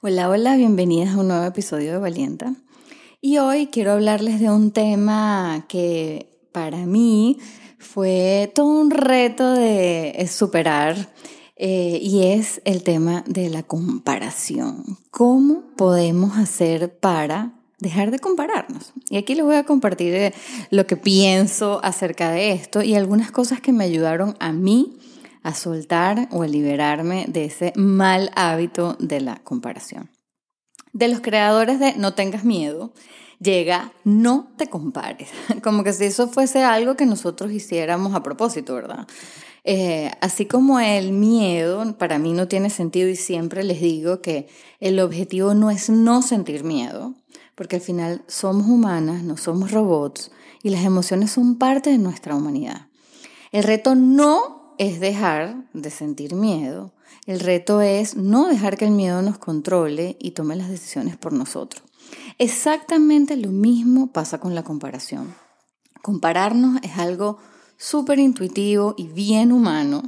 Hola, hola, bienvenidas a un nuevo episodio de Valienta. Y hoy quiero hablarles de un tema que para mí fue todo un reto de superar eh, y es el tema de la comparación. ¿Cómo podemos hacer para dejar de compararnos? Y aquí les voy a compartir eh, lo que pienso acerca de esto y algunas cosas que me ayudaron a mí a soltar o a liberarme de ese mal hábito de la comparación. De los creadores de No tengas miedo, llega No te compares, como que si eso fuese algo que nosotros hiciéramos a propósito, ¿verdad? Eh, así como el miedo para mí no tiene sentido y siempre les digo que el objetivo no es no sentir miedo, porque al final somos humanas, no somos robots y las emociones son parte de nuestra humanidad. El reto no es dejar de sentir miedo. El reto es no dejar que el miedo nos controle y tome las decisiones por nosotros. Exactamente lo mismo pasa con la comparación. Compararnos es algo súper intuitivo y bien humano.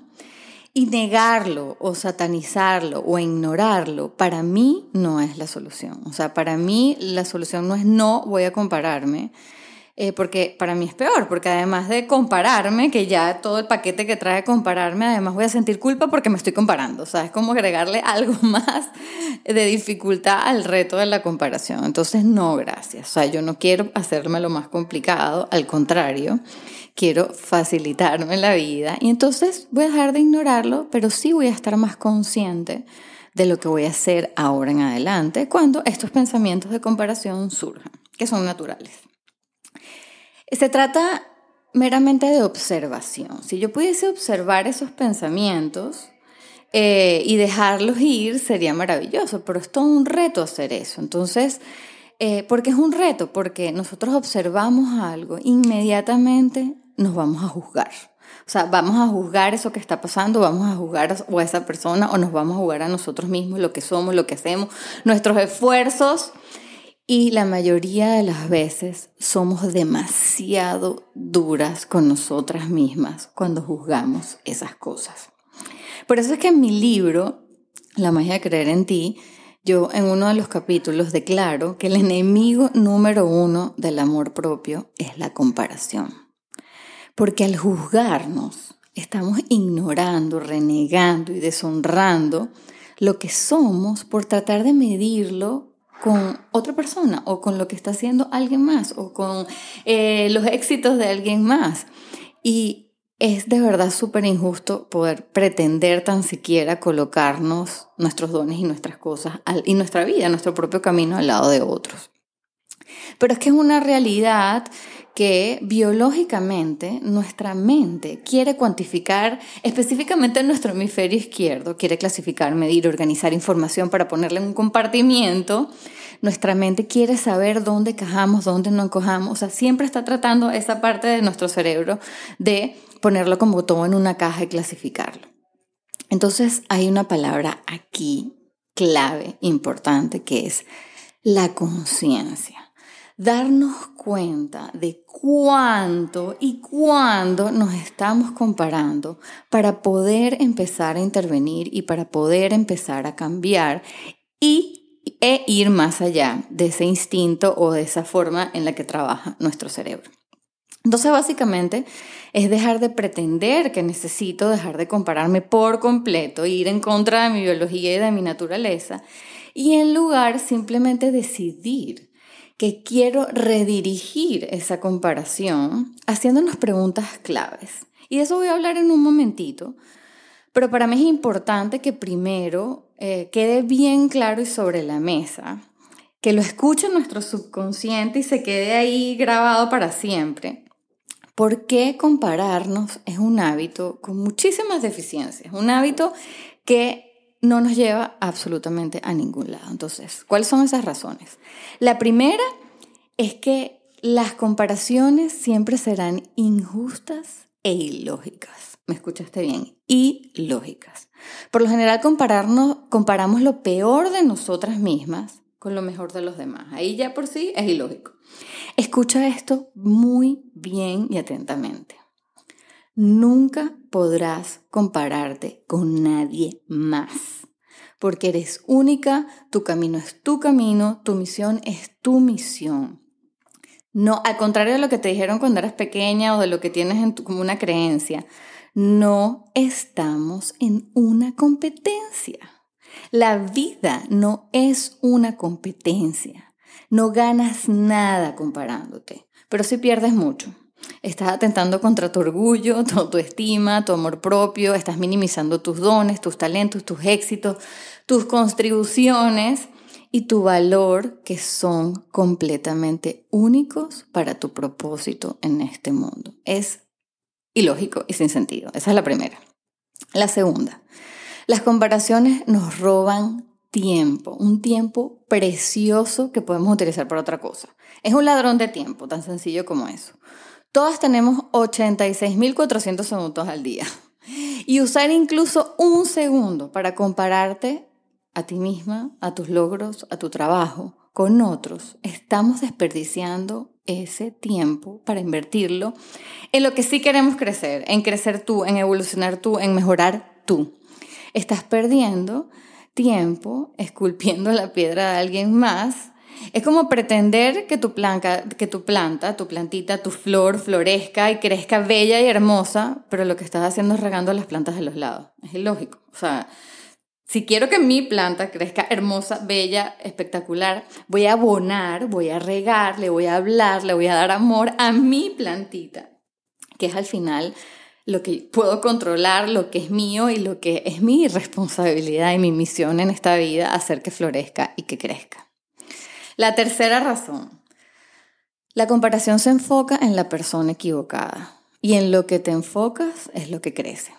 Y negarlo o satanizarlo o ignorarlo, para mí no es la solución. O sea, para mí la solución no es no voy a compararme, eh, porque para mí es peor, porque además de compararme, que ya todo el paquete que trae compararme, además voy a sentir culpa porque me estoy comparando, o sea, es como agregarle algo más de dificultad al reto de la comparación. Entonces, no, gracias, o sea, yo no quiero hacerme lo más complicado, al contrario, quiero facilitarme la vida y entonces voy a dejar de ignorarlo, pero sí voy a estar más consciente de lo que voy a hacer ahora en adelante cuando estos pensamientos de comparación surjan, que son naturales. Se trata meramente de observación. Si yo pudiese observar esos pensamientos eh, y dejarlos ir, sería maravilloso, pero es todo un reto hacer eso. Entonces, eh, ¿por qué es un reto? Porque nosotros observamos algo, inmediatamente nos vamos a juzgar. O sea, vamos a juzgar eso que está pasando, vamos a juzgar a esa persona o nos vamos a juzgar a nosotros mismos, lo que somos, lo que hacemos, nuestros esfuerzos y la mayoría de las veces somos demasiado duras con nosotras mismas cuando juzgamos esas cosas. Por eso es que en mi libro, La magia de creer en ti, yo en uno de los capítulos declaro que el enemigo número uno del amor propio es la comparación. Porque al juzgarnos, estamos ignorando, renegando y deshonrando lo que somos por tratar de medirlo con otra persona o con lo que está haciendo alguien más o con eh, los éxitos de alguien más. Y es de verdad súper injusto poder pretender tan siquiera colocarnos nuestros dones y nuestras cosas y nuestra vida, nuestro propio camino al lado de otros. Pero es que es una realidad que biológicamente nuestra mente quiere cuantificar, específicamente en nuestro hemisferio izquierdo, quiere clasificar, medir, organizar información para ponerle en un compartimiento. Nuestra mente quiere saber dónde cajamos, dónde no encojamos. O sea, siempre está tratando esa parte de nuestro cerebro de ponerlo como todo en una caja y clasificarlo. Entonces hay una palabra aquí clave, importante, que es la conciencia darnos cuenta de cuánto y cuándo nos estamos comparando para poder empezar a intervenir y para poder empezar a cambiar y, e ir más allá de ese instinto o de esa forma en la que trabaja nuestro cerebro. Entonces, básicamente, es dejar de pretender que necesito dejar de compararme por completo, ir en contra de mi biología y de mi naturaleza, y en lugar simplemente decidir que quiero redirigir esa comparación haciéndonos preguntas claves. Y de eso voy a hablar en un momentito, pero para mí es importante que primero eh, quede bien claro y sobre la mesa, que lo escuche nuestro subconsciente y se quede ahí grabado para siempre. ¿Por qué compararnos es un hábito con muchísimas deficiencias? Un hábito que no nos lleva absolutamente a ningún lado. Entonces, ¿cuáles son esas razones? La primera es que las comparaciones siempre serán injustas e ilógicas. ¿Me escuchaste bien? Ilógicas. Por lo general compararnos, comparamos lo peor de nosotras mismas con lo mejor de los demás. Ahí ya por sí es ilógico. Escucha esto muy bien y atentamente. Nunca podrás compararte con nadie más, porque eres única, tu camino es tu camino, tu misión es tu misión. No, al contrario de lo que te dijeron cuando eras pequeña o de lo que tienes como una creencia, no estamos en una competencia. La vida no es una competencia. No ganas nada comparándote, pero sí pierdes mucho. Estás atentando contra tu orgullo, tu autoestima, tu amor propio, estás minimizando tus dones, tus talentos, tus éxitos, tus contribuciones y tu valor que son completamente únicos para tu propósito en este mundo. Es ilógico y sin sentido. Esa es la primera. La segunda, las comparaciones nos roban tiempo, un tiempo precioso que podemos utilizar para otra cosa. Es un ladrón de tiempo, tan sencillo como eso. Todas tenemos 86.400 segundos al día. Y usar incluso un segundo para compararte a ti misma, a tus logros, a tu trabajo, con otros, estamos desperdiciando ese tiempo para invertirlo en lo que sí queremos crecer, en crecer tú, en evolucionar tú, en mejorar tú. Estás perdiendo tiempo esculpiendo la piedra de alguien más es como pretender que tu, planta, tu plantita, tu flor florezca y crezca bella y hermosa, pero lo que estás haciendo es regando las plantas de los lados. Es ilógico. O sea, si quiero que mi planta crezca hermosa, bella, espectacular, voy a abonar, voy a regar, le voy a hablar, le voy a dar amor a mi plantita, que es al final lo que puedo controlar, lo que es mío y lo que es mi responsabilidad y mi misión en esta vida, hacer que florezca y que crezca. La tercera razón. La comparación se enfoca en la persona equivocada y en lo que te enfocas es lo que crece.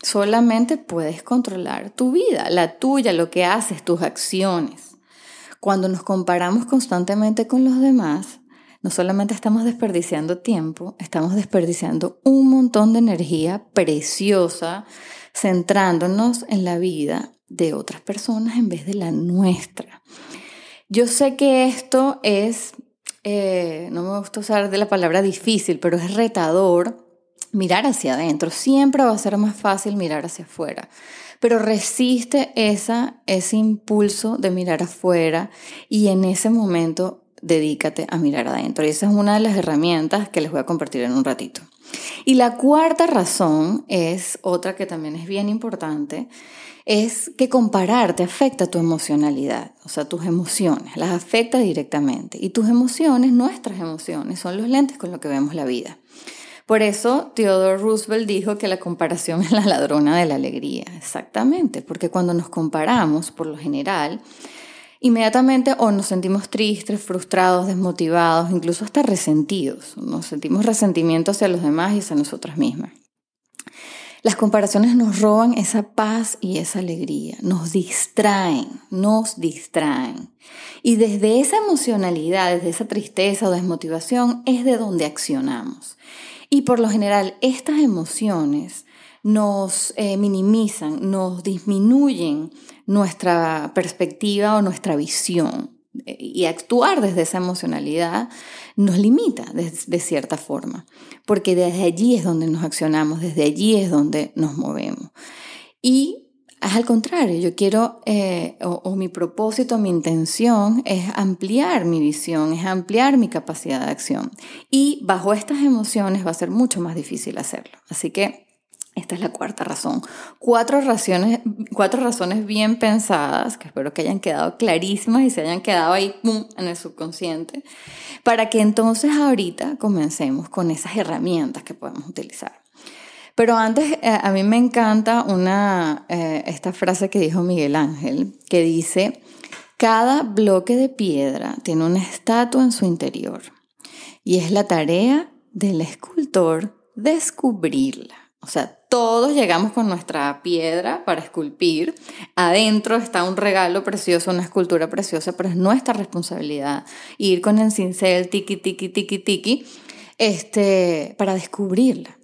Solamente puedes controlar tu vida, la tuya, lo que haces, tus acciones. Cuando nos comparamos constantemente con los demás, no solamente estamos desperdiciando tiempo, estamos desperdiciando un montón de energía preciosa centrándonos en la vida de otras personas en vez de la nuestra. Yo sé que esto es, eh, no me gusta usar de la palabra difícil, pero es retador mirar hacia adentro. Siempre va a ser más fácil mirar hacia afuera. Pero resiste esa, ese impulso de mirar afuera y en ese momento dedícate a mirar adentro. Y esa es una de las herramientas que les voy a compartir en un ratito. Y la cuarta razón es otra que también es bien importante es que comparar te afecta tu emocionalidad, o sea, tus emociones, las afecta directamente. Y tus emociones, nuestras emociones, son los lentes con los que vemos la vida. Por eso Theodore Roosevelt dijo que la comparación es la ladrona de la alegría. Exactamente, porque cuando nos comparamos, por lo general, inmediatamente o nos sentimos tristes, frustrados, desmotivados, incluso hasta resentidos. Nos sentimos resentimiento hacia los demás y hacia nosotras mismas. Las comparaciones nos roban esa paz y esa alegría, nos distraen, nos distraen. Y desde esa emocionalidad, desde esa tristeza o desmotivación es de donde accionamos. Y por lo general estas emociones nos eh, minimizan, nos disminuyen nuestra perspectiva o nuestra visión y actuar desde esa emocionalidad nos limita de, cierta forma, porque desde allí es donde nos accionamos, desde allí es donde nos movemos. Y al contrario, yo quiero, eh, o, mi propósito, mi intención es ampliar mi visión, es ampliar mi capacidad de acción. Y bajo estas emociones va a ser mucho más difícil hacerlo. Así que esta es la cuarta razón. Cuatro razones, cuatro razones bien pensadas, que espero que hayan quedado clarísimas y se hayan quedado ahí en el subconsciente, para que entonces ahorita comencemos con esas herramientas que podemos utilizar. Pero antes, eh, a mí me encanta una, eh, esta frase que dijo Miguel Ángel, que dice, cada bloque de piedra tiene una estatua en su interior y es la tarea del escultor descubrirla. O sea, todos llegamos con nuestra piedra para esculpir. Adentro está un regalo precioso, una escultura preciosa, pero es nuestra responsabilidad ir con el cincel, tiki, tiki, tiki, tiki, este, para descubrirla.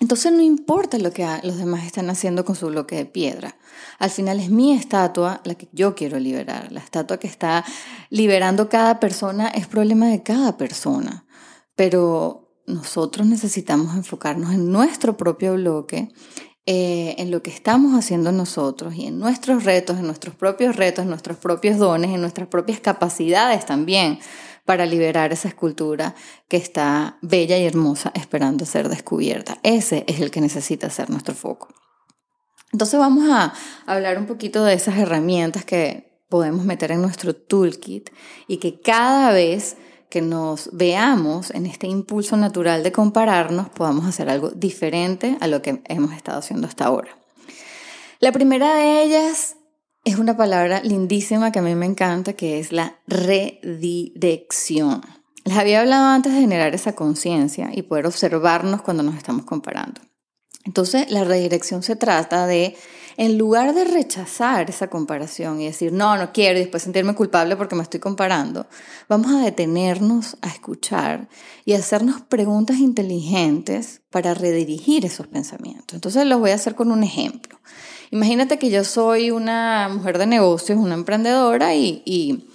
Entonces no importa lo que los demás están haciendo con su bloque de piedra. Al final es mi estatua la que yo quiero liberar. La estatua que está liberando cada persona es problema de cada persona. Pero nosotros necesitamos enfocarnos en nuestro propio bloque eh, en lo que estamos haciendo nosotros y en nuestros retos, en nuestros propios retos, en nuestros propios dones, en nuestras propias capacidades también para liberar esa escultura que está bella y hermosa esperando ser descubierta. Ese es el que necesita ser nuestro foco. Entonces vamos a hablar un poquito de esas herramientas que podemos meter en nuestro toolkit y que cada vez que nos veamos en este impulso natural de compararnos, podamos hacer algo diferente a lo que hemos estado haciendo hasta ahora. La primera de ellas es una palabra lindísima que a mí me encanta, que es la redirección. Les había hablado antes de generar esa conciencia y poder observarnos cuando nos estamos comparando. Entonces, la redirección se trata de en lugar de rechazar esa comparación y decir, no, no quiero y después sentirme culpable porque me estoy comparando, vamos a detenernos a escuchar y hacernos preguntas inteligentes para redirigir esos pensamientos. Entonces los voy a hacer con un ejemplo. Imagínate que yo soy una mujer de negocios, una emprendedora y,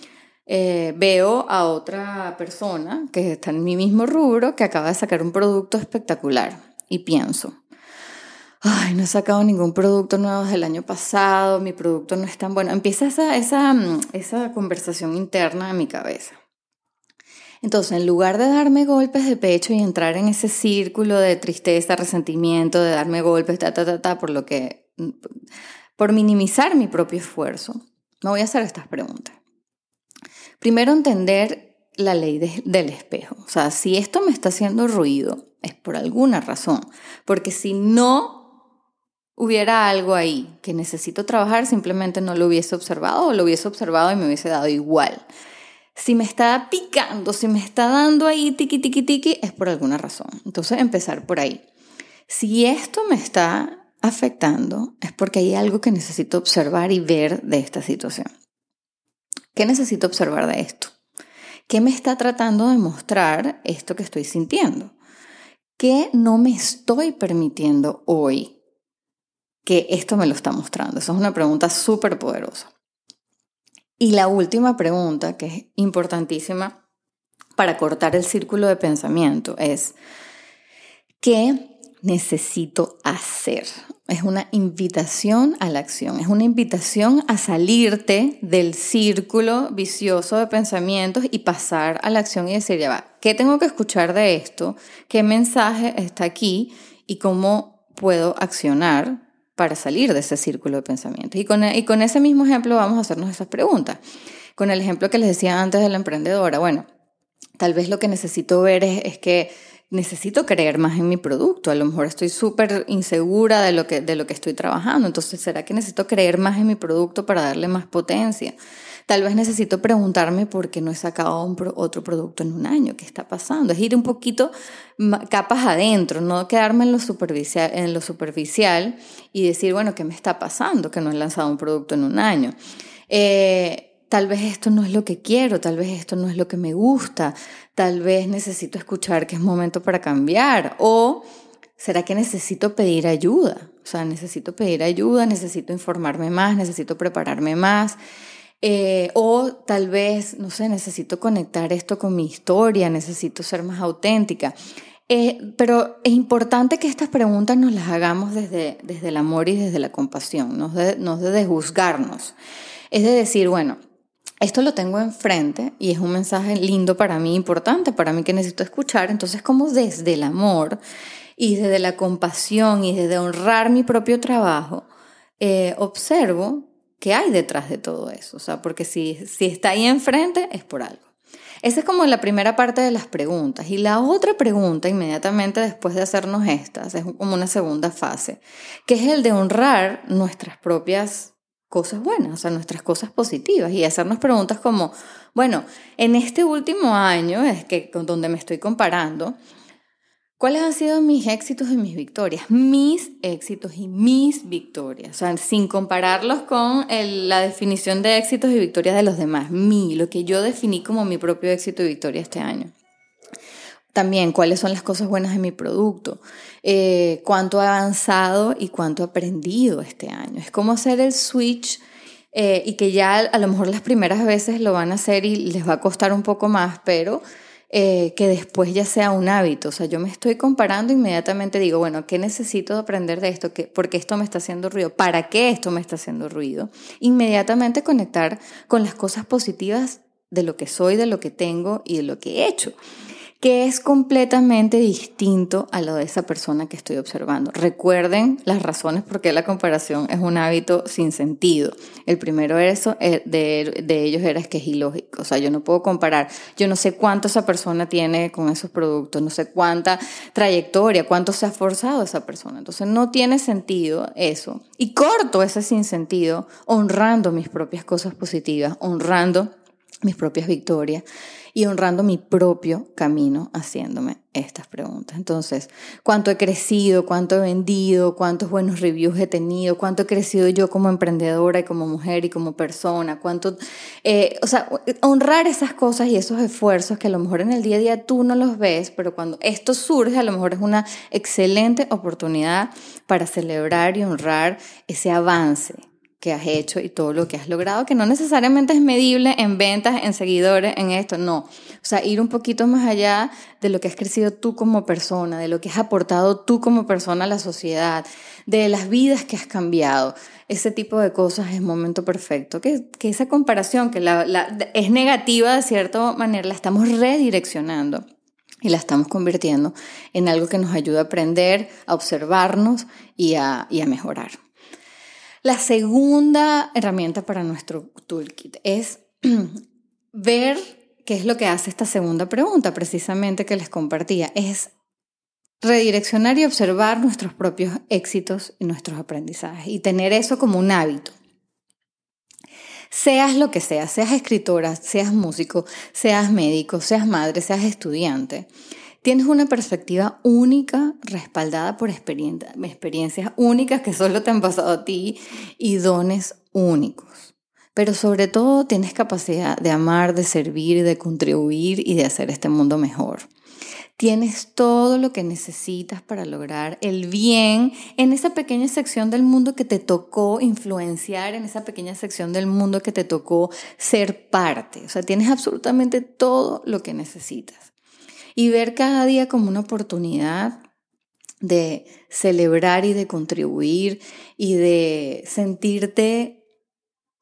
eh, veo a otra persona que está en mi mismo rubro que acaba de sacar un producto espectacular y pienso, ay, no he sacado ningún producto nuevo desde el año pasado, mi producto no es tan bueno. Empieza esa, esa, mm, esa conversación interna en mi cabeza. Entonces, en lugar de darme golpes de pecho y entrar en ese círculo de tristeza, resentimiento, de darme golpes, ta, ta, ta, ta, por lo que, mm, por minimizar mi propio esfuerzo, me voy a hacer estas preguntas. Primero, entender la ley del espejo. O sea, si esto me está haciendo ruido, es por alguna razón. Porque si no hubiera algo ahí que necesito trabajar, simplemente no lo hubiese observado o lo hubiese observado y me hubiese dado igual. Si me está picando, si me está dando ahí tiki tiki tiki, es por alguna razón. Entonces empezar por ahí. Si esto me está afectando, es porque hay algo que necesito observar y ver de esta situación. ¿Qué necesito observar de esto? ¿Qué me está tratando de mostrar esto que estoy sintiendo? ¿Qué no me estoy permitiendo hoy que esto me lo está mostrando? Esa es una pregunta súper poderosa. Y la última pregunta, que es importantísima para cortar el círculo de pensamiento, es, ¿qué necesito hacer? Es una invitación a la acción, es una invitación a salirte del círculo vicioso de pensamientos y pasar a la acción y decir, ya va, ¿qué tengo que escuchar de esto? ¿Qué mensaje está aquí? ¿Y cómo puedo accionar para salir de ese círculo de pensamiento. Y con, y con ese mismo ejemplo vamos a hacernos esas preguntas. Con el ejemplo que les decía antes de la emprendedora, bueno, tal vez lo que necesito ver es, es que necesito creer más en mi producto. A lo mejor estoy súper insegura de lo, que, de lo que estoy trabajando. Entonces, ¿será que necesito creer más en mi producto para darle más potencia? Tal vez necesito preguntarme por qué no he sacado otro producto en un año, qué está pasando. Es ir un poquito capas adentro, no quedarme en lo, superficial, en lo superficial y decir, bueno, ¿qué me está pasando que no he lanzado un producto en un año? Eh, tal vez esto no es lo que quiero, tal vez esto no es lo que me gusta, tal vez necesito escuchar que es momento para cambiar o ¿será que necesito pedir ayuda? O sea, necesito pedir ayuda, necesito informarme más, necesito prepararme más. Eh, o tal vez, no sé, necesito conectar esto con mi historia, necesito ser más auténtica. Eh, pero es importante que estas preguntas nos las hagamos desde, desde el amor y desde la compasión, no de, no de juzgarnos. Es de decir, bueno, esto lo tengo enfrente y es un mensaje lindo para mí, importante para mí que necesito escuchar. Entonces, como desde el amor y desde la compasión y desde honrar mi propio trabajo, eh, observo qué hay detrás de todo eso. O sea, porque si, si está ahí enfrente es por algo. Esa es como la primera parte de las preguntas. Y la otra pregunta, inmediatamente después de hacernos estas, es como una segunda fase, que es el de honrar nuestras propias cosas buenas, o sea, nuestras cosas positivas y hacernos preguntas como, bueno, en este último año, es que con donde me estoy comparando, ¿Cuáles han sido mis éxitos y mis victorias? Mis éxitos y mis victorias. O sea, sin compararlos con la definición de éxitos y victorias de los demás. Mi, lo que yo definí como mi propio éxito y victoria este año. También, cuáles son las cosas buenas de mi producto. Eh, cuánto he avanzado y cuánto he aprendido este año. Es como hacer el switch eh, y que ya a lo mejor las primeras veces lo van a hacer y les va a costar un poco más, pero eh, que después ya sea un hábito. O sea, yo me estoy comparando inmediatamente digo, bueno, ¿qué necesito aprender de esto? ¿Qué, ¿Por qué esto me está haciendo ruido? ¿Para qué esto me está haciendo ruido? Inmediatamente conectar con las cosas positivas de lo que soy, de lo que tengo y de lo que he hecho que es completamente distinto a lo de esa persona que estoy observando. Recuerden las razones por qué la comparación es un hábito sin sentido. El primero eso, eh, de, de ellos era que es ilógico, o sea, yo no puedo comparar, yo no sé cuánto esa persona tiene con esos productos, no sé cuánta trayectoria, cuánto se ha forzado esa persona. Entonces no tiene sentido eso. Y corto ese sin sentido honrando mis propias cosas positivas, honrando mis propias victorias y honrando mi propio camino haciéndome estas preguntas. Entonces, ¿cuánto he crecido? ¿Cuánto he vendido? ¿Cuántos buenos reviews he tenido? ¿Cuánto he crecido yo como emprendedora y como mujer y como persona? ¿Cuánto, eh, o sea, honrar esas cosas y esos esfuerzos que a lo mejor en el día a día tú no los ves, pero cuando esto surge, a lo mejor es una excelente oportunidad para celebrar y honrar ese avance que has hecho y todo lo que has logrado, que no necesariamente es medible en ventas, en seguidores, en esto, no. O sea, ir un poquito más allá de lo que has crecido tú como persona, de lo que has aportado tú como persona a la sociedad, de las vidas que has cambiado. Ese tipo de cosas es momento perfecto. Que, que esa comparación, que la, es negativa de cierta manera, la estamos redireccionando y la estamos convirtiendo en algo que nos ayuda a aprender, a observarnos y a, y a mejorar. La segunda herramienta para nuestro toolkit es ver qué es lo que hace esta segunda pregunta, precisamente que les compartía, es redireccionar y observar nuestros propios éxitos y nuestros aprendizajes y tener eso como un hábito. Seas lo que seas, seas escritora, seas músico, seas médico, seas madre, seas estudiante, Tienes una perspectiva única, respaldada por experiencias únicas que solo te han pasado a ti y dones únicos. Pero sobre todo tienes capacidad de amar, de servir, de contribuir y de hacer este mundo mejor. Tienes todo lo que necesitas para lograr el bien en esa pequeña sección del mundo que te tocó influenciar, en esa pequeña sección del mundo que te tocó ser parte. O sea, tienes absolutamente todo lo que necesitas y ver cada día como una oportunidad de celebrar y de contribuir y de sentirte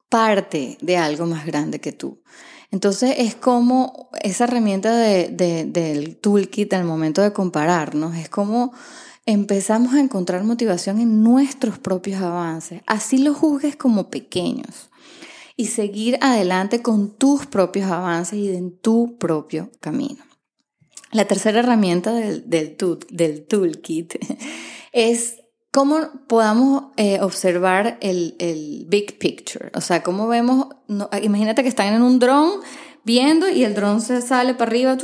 parte de algo más grande que tú. Entonces es como esa herramienta de, del toolkit al momento de compararnos, es como empezamos a encontrar motivación en nuestros propios avances, así los juzgues como pequeños y seguir adelante con tus propios avances y en tu propio camino. La tercera herramienta del, del, toolkit es cómo podamos eh, observar el, el, big picture. O sea, cómo vemos, imagínate que están en un dron viendo y el dron se sale para arriba,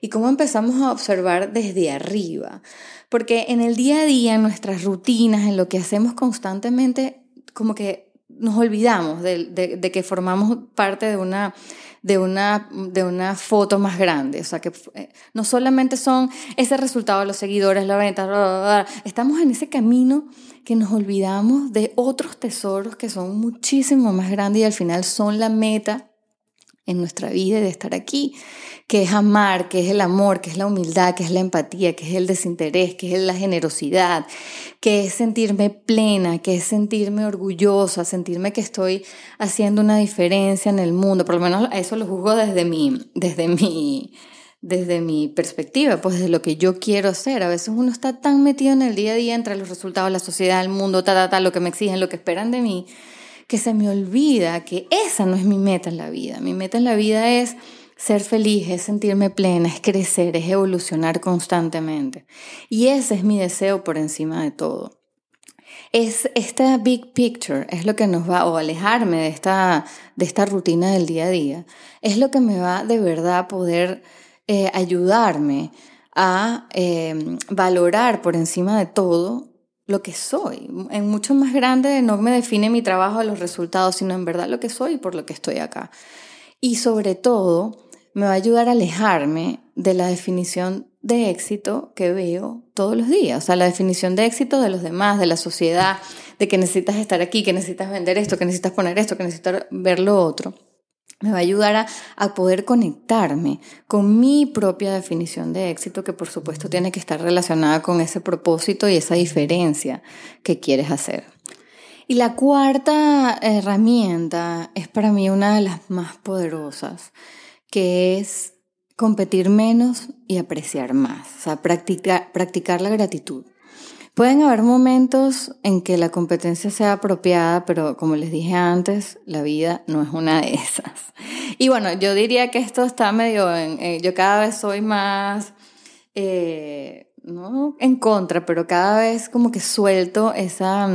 y cómo empezamos a observar desde arriba. Porque en el día a día, en nuestras rutinas, en lo que hacemos constantemente, como que nos olvidamos de, de que formamos parte de una de una, de una foto más grande. O sea, que eh, no solamente son ese resultado los seguidores, la venta, estamos en ese camino que nos olvidamos de otros tesoros que son muchísimo más grandes y al final son la meta en nuestra vida de estar aquí, que es amar, que es el amor, que es la humildad, que es la empatía, que es el desinterés, que es la generosidad, que es sentirme plena, que es sentirme orgullosa, sentirme que estoy haciendo una diferencia en el mundo. Por lo menos eso lo juzgo desde mi, desde mi, desde mi perspectiva, pues desde lo que yo quiero hacer. A veces uno está tan metido en el día a día entre los resultados, la sociedad, el mundo, ta, ta, ta, lo que me exigen, lo que esperan de mí, que se me olvida que esa no es mi meta en la vida. Mi meta en la vida es ser feliz, es sentirme plena, es crecer, es evolucionar constantemente. Y ese es mi deseo por encima de todo. Es esta big picture, es lo que nos va, o alejarme de esta, de esta rutina del día a día, es lo que me va de verdad poder eh, ayudarme a eh, valorar por encima de todo lo que soy. En mucho más grande no me define mi trabajo los resultados, sino en verdad lo que soy y por lo que estoy acá. Y sobre todo, me va a ayudar a alejarme de la definición de éxito que veo todos los días. O sea, la definición de éxito de los demás, de la sociedad, de que necesitas estar aquí, que necesitas vender esto, que necesitas poner esto, que necesitas ver lo otro. Me va a ayudar a, a, poder conectarme con mi propia definición de éxito, que por supuesto tiene que estar relacionada con ese propósito y esa diferencia que quieres hacer. Y la cuarta herramienta es para mí una de las más poderosas, que es competir menos y apreciar más, o sea, practicar, practicar la gratitud. Pueden haber momentos en que la competencia sea apropiada, pero como les dije antes, la vida no es una de esas. Y bueno, yo diría que esto está medio en, eh, yo cada vez soy más, eh, no en contra, pero cada vez como que suelto esa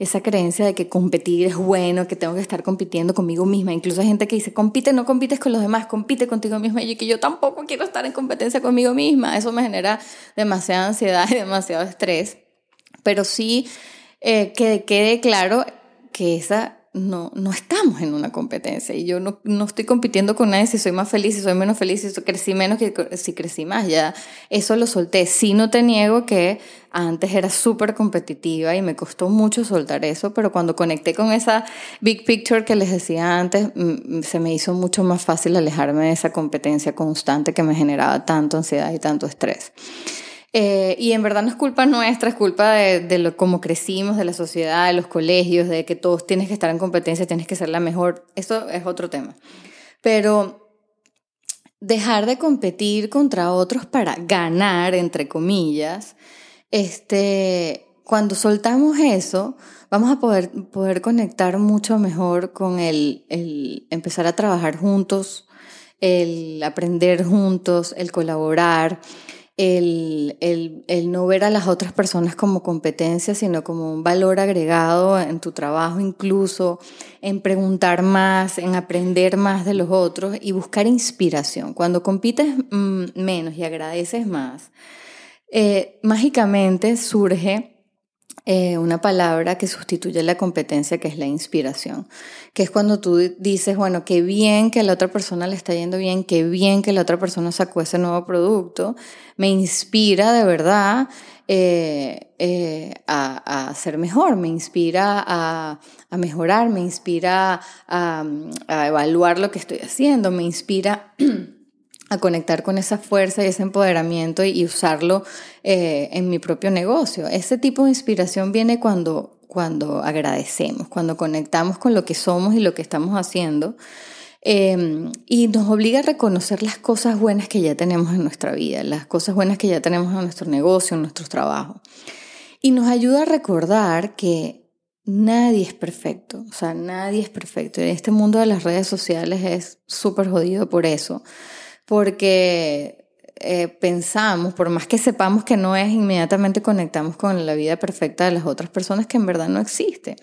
esa creencia de que competir es bueno, que tengo que estar compitiendo conmigo misma. Incluso hay gente que dice, compite, no compites con los demás, compite contigo misma. Y que yo tampoco quiero estar en competencia conmigo misma. Eso me genera demasiada ansiedad y demasiado estrés. Pero sí eh, que quede claro que esa no, no estamos en una competencia y yo no, no, estoy compitiendo con nadie si soy más feliz, si soy menos feliz, si crecí menos que si crecí más. Ya eso lo solté. Sí no te niego que antes era súper competitiva y me costó mucho soltar eso, pero cuando conecté con esa big picture que les decía antes, se me hizo mucho más fácil alejarme de esa competencia constante que me generaba tanto ansiedad y tanto estrés. Eh, y en verdad no es culpa nuestra, es culpa de, cómo crecimos, de la sociedad, de los colegios, de que todos tienes que estar en competencia, tienes que ser la mejor. Eso es otro tema. Pero dejar de competir contra otros para ganar, entre comillas, este, cuando soltamos eso, vamos a poder, poder conectar mucho mejor con el empezar a trabajar juntos, el aprender juntos, el colaborar el, el, el, no ver a las otras personas como competencia, sino como un valor agregado en tu trabajo, incluso en preguntar más, en aprender más de los otros y buscar inspiración. Cuando compites mm, menos y agradeces más, eh, mágicamente surge eh, una palabra que sustituye la competencia, que es la inspiración, que es cuando tú dices, bueno, qué bien que a la otra persona le está yendo bien, qué bien que la otra persona sacó ese nuevo producto, me inspira de verdad eh, eh, a, a, ser mejor, me inspira a, a mejorar, me inspira a, a evaluar lo que estoy haciendo, me inspira... a conectar con esa fuerza y ese empoderamiento y, usarlo eh, en mi propio negocio. Ese tipo de inspiración viene cuando, cuando agradecemos, cuando conectamos con lo que somos y lo que estamos haciendo. Em, y nos obliga a reconocer las cosas buenas que ya tenemos en nuestra vida, las cosas buenas que ya tenemos en nuestro negocio, en nuestro trabajo. Y nos ayuda a recordar que nadie es perfecto, o sea, nadie es perfecto. Y este mundo de las redes sociales es súper jodido por eso porque eh, pensamos, por más que sepamos que no es, inmediatamente conectamos con la vida perfecta de las otras personas que en verdad no existe.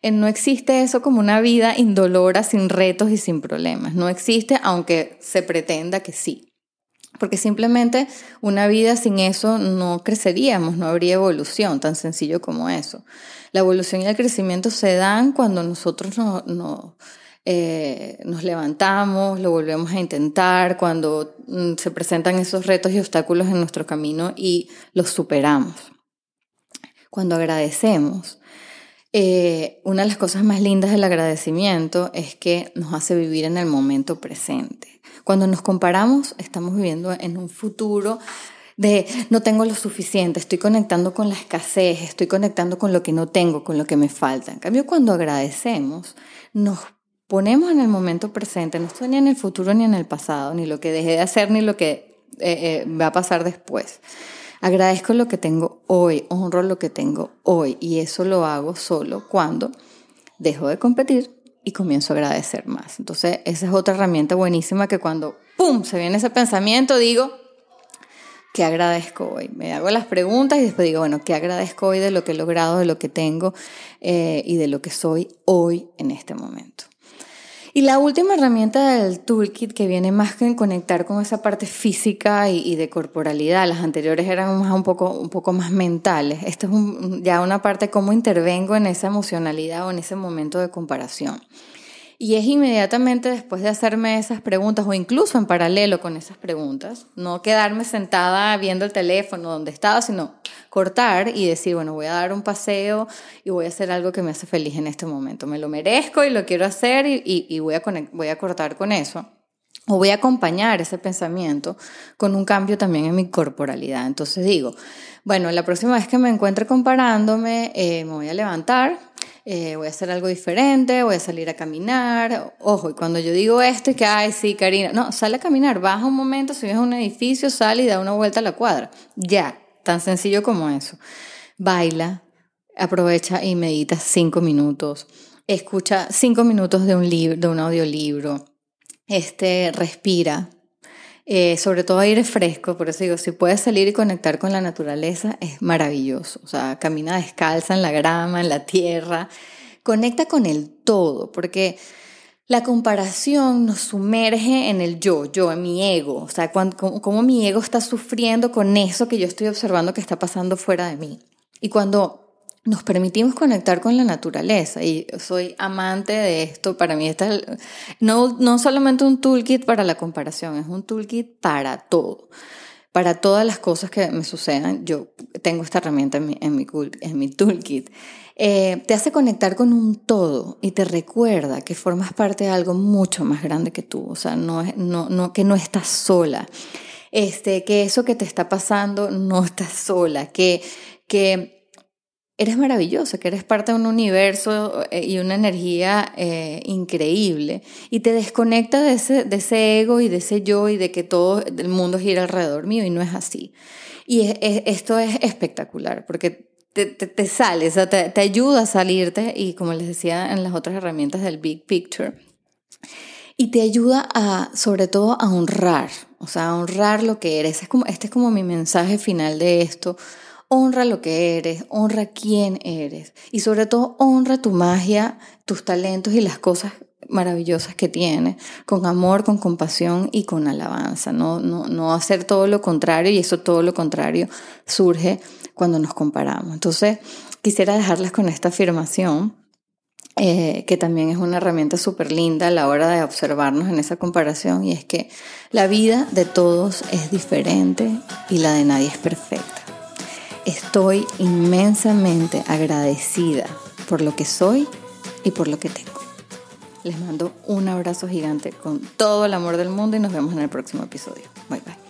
Eh, no existe eso como una vida indolora, sin retos y sin problemas. No existe, aunque se pretenda que sí. Porque simplemente una vida sin eso no creceríamos, no habría evolución, tan sencillo como eso. La evolución y el crecimiento se dan cuando nosotros no, no eh, nos levantamos, lo volvemos a intentar, cuando mm, se presentan esos retos y obstáculos en nuestro camino y los superamos. Cuando agradecemos, eh, una de las cosas más lindas del agradecimiento es que nos hace vivir en el momento presente. Cuando nos comparamos, estamos viviendo en un futuro de no tengo lo suficiente, estoy conectando con la escasez, estoy conectando con lo que no tengo, con lo que me falta. En cambio, cuando agradecemos, nos ponemos en el momento presente, no estoy ni en el futuro ni en el pasado, ni lo que dejé de hacer, ni lo que eh, eh, va a pasar después. Agradezco lo que tengo hoy, honro lo que tengo hoy y eso lo hago solo cuando dejo de competir y comienzo a agradecer más. Entonces, esa es otra herramienta buenísima que cuando, ¡pum!, se viene ese pensamiento, digo, ¿qué agradezco hoy? Me hago las preguntas y después digo, bueno, ¿qué agradezco hoy de lo que he logrado, de lo que tengo eh, y de lo que soy hoy en este momento? Y la última herramienta del toolkit que viene más que en conectar con esa parte física y, de corporalidad, las anteriores eran más un poco, un poco más mentales. Esto es ya una parte cómo intervengo en esa emocionalidad o en ese momento de comparación. Y es inmediatamente después de hacerme esas preguntas o incluso en paralelo con esas preguntas, no quedarme sentada viendo el teléfono donde estaba, sino cortar y decir, bueno, voy a dar un paseo y voy a hacer algo que me hace feliz en este momento. Me lo merezco y lo quiero hacer y, voy, a cortar con eso. O voy a acompañar ese pensamiento con un cambio también en mi corporalidad. Entonces digo, bueno, la próxima vez que me encuentre comparándome, eh, me voy a levantar, eh, voy a hacer algo diferente, voy a salir a caminar. Ojo, y cuando yo digo esto y que, ay, sí, Karina, no, sale a caminar, baja un momento, subes a un edificio, sale y da una vuelta a la cuadra. Ya, tan sencillo como eso. Baila, aprovecha y medita cinco minutos. Escucha cinco minutos de un libro, de un audiolibro este, respira, eh, sobre todo aire fresco, por eso digo, si puedes salir y conectar con la naturaleza, es maravilloso. O sea, camina descalza en la grama, en la tierra, conecta con el todo, porque la comparación nos sumerge en el yo, yo, en mi ego, o sea, cómo mi ego está sufriendo con eso que yo estoy observando que está pasando fuera de mí. Y cuando nos permitimos conectar con la naturaleza y soy amante de esto. Para mí esta es no, no solamente un toolkit para la comparación, es un toolkit para todo. Para todas las cosas que me sucedan, yo tengo esta herramienta en mi, en mi, en mi toolkit. Eh, te hace conectar con un todo y te recuerda que formas parte de algo mucho más grande que tú, o sea, no, no, no, que no estás sola, este, que eso que te está pasando no estás sola, que, que eres maravillosa, que eres parte de un universo eh, y una energía eh, increíble y te desconecta de ese, de ese ego y de ese yo y de que todo el mundo gira alrededor mío y no es así. Y esto es espectacular porque te, te, sale, te, te ayuda a salirte y como les decía en las otras herramientas del Big Picture, y te ayuda a, sobre todo, a honrar, o sea, a honrar lo que eres. Es como, este es como mi mensaje final de esto honra lo que eres, honra quién eres y sobre todo honra tu magia, tus talentos y las cosas maravillosas que tienes, con amor, con compasión y con alabanza, no, no, no hacer todo lo contrario y eso todo lo contrario surge cuando nos comparamos. Entonces, quisiera dejarles con esta afirmación. Eh, que también es una herramienta súper linda a la hora de observarnos en esa comparación, y es que la vida de todos es diferente y la de nadie es perfecta. Estoy inmensamente agradecida por lo que soy y por lo que tengo. Les mando un abrazo gigante con todo el amor del mundo y nos vemos en el próximo episodio. Bye bye.